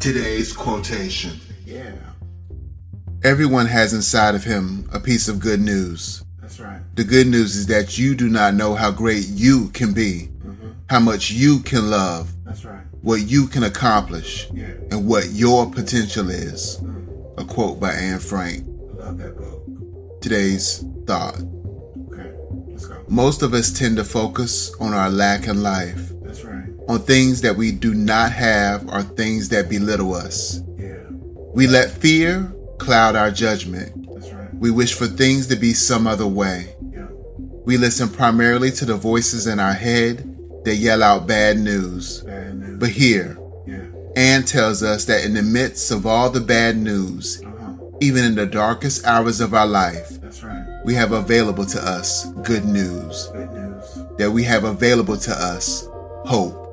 Today's quotation. Yeah, Everyone has inside of him a piece of good news. that's right. The good news is that you do not know how great you can be, mm-hmm. how much you can love, That's right. what you can accomplish, Yeah, and what your potential is. Mm. A quote by Anne Frank. I love that book. Today's thought. Okay, let's go. Most of us tend to focus on our lack in life. On things that we do not have or things that belittle us. Yeah, We let fear cloud our judgment. that's right. We wish for things to be some other way. Yeah, We listen primarily to the voices in our head that yell out bad news. bad news. But here, yeah, Anne tells us that in the midst of all the bad news, uh huh. even in the darkest hours of our life, That's right. we have available to us good news. Good news. That we have available to us hope,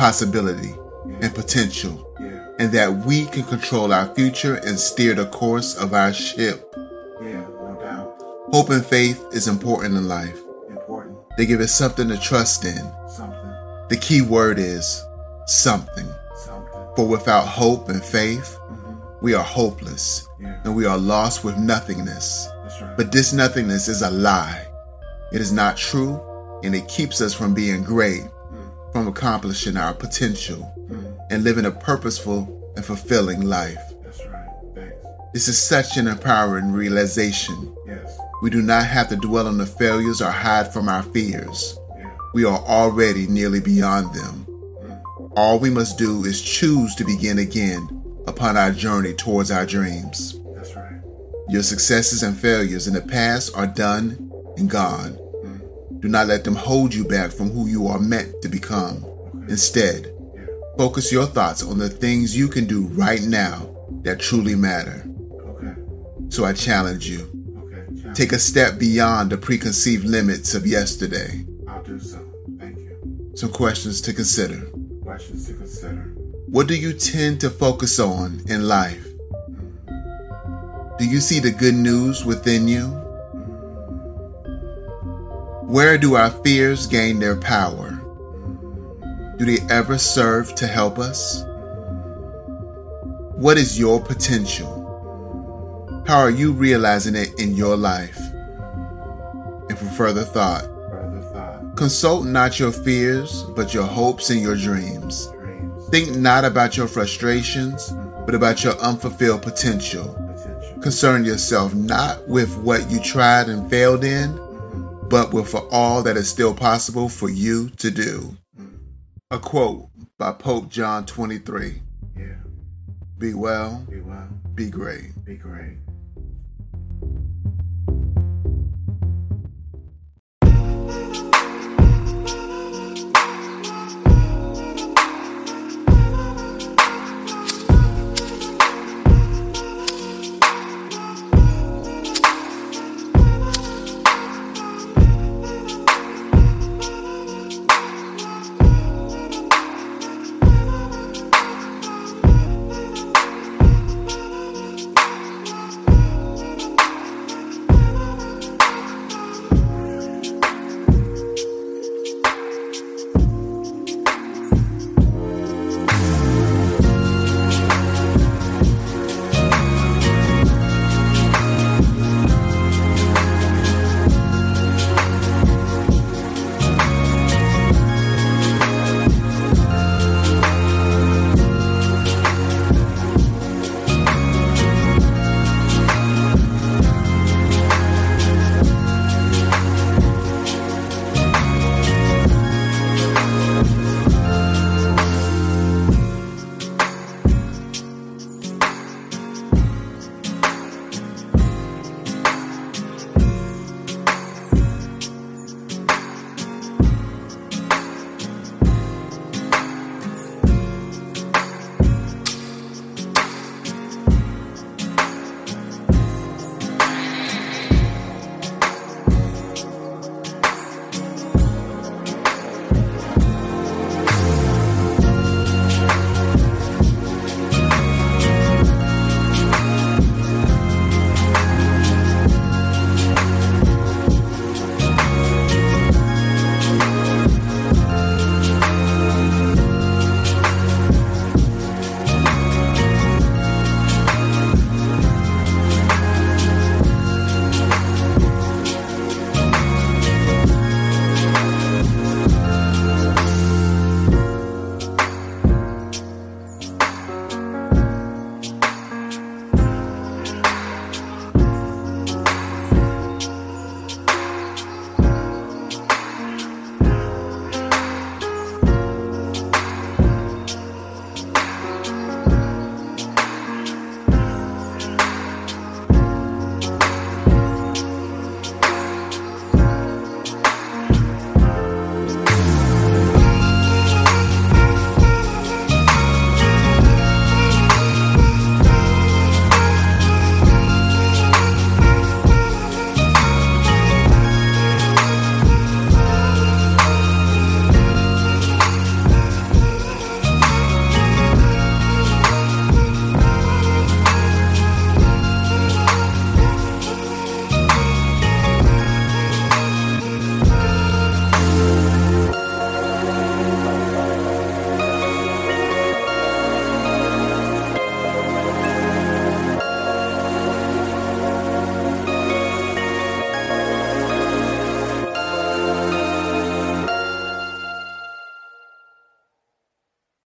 possibility, and potential. yeah, And that we can control our future and steer the course of our ship. yeah, no doubt. Hope and faith is important in life. Important. They give us something to trust in. Something. The key word is something. Something. For without hope and faith, hmm we are hopeless Yeah, and we are lost with nothingness. that's right. But this nothingness is a lie. It is not true and it keeps us from being great, from accomplishing our potential, mm, and living a purposeful and fulfilling life. that's right. Thanks. This is such an empowering realization. Yes. We do not have to dwell on the failures or hide from our fears. Yeah. We are already nearly beyond them. Mm, All we must do is choose to begin again upon our journey towards our dreams. that's right. Your successes and failures in the past are done and gone. Mm, Do not let them hold you back from who you are meant to become. Instead, focus your thoughts on the things you can do right now that truly matter. So I challenge you take a step beyond the preconceived limits of yesterday. I'll do so. Thank you. Some questions to consider. Questions to consider. What do you tend to focus on in life? Do you see the good news within you? Where do our fears gain their power? Do they ever serve to help us? What is your potential? How are you realizing it in your life? And for further thought, consult not your fears, but your hopes and your dreams. Think not about your frustrations, but about your unfulfilled. Potential. Concern yourself not with what you tried and failed in, but with for all that is still possible for you to do. A quote by Pope John 23 Yeah. Be well, Be well. be great. Be great.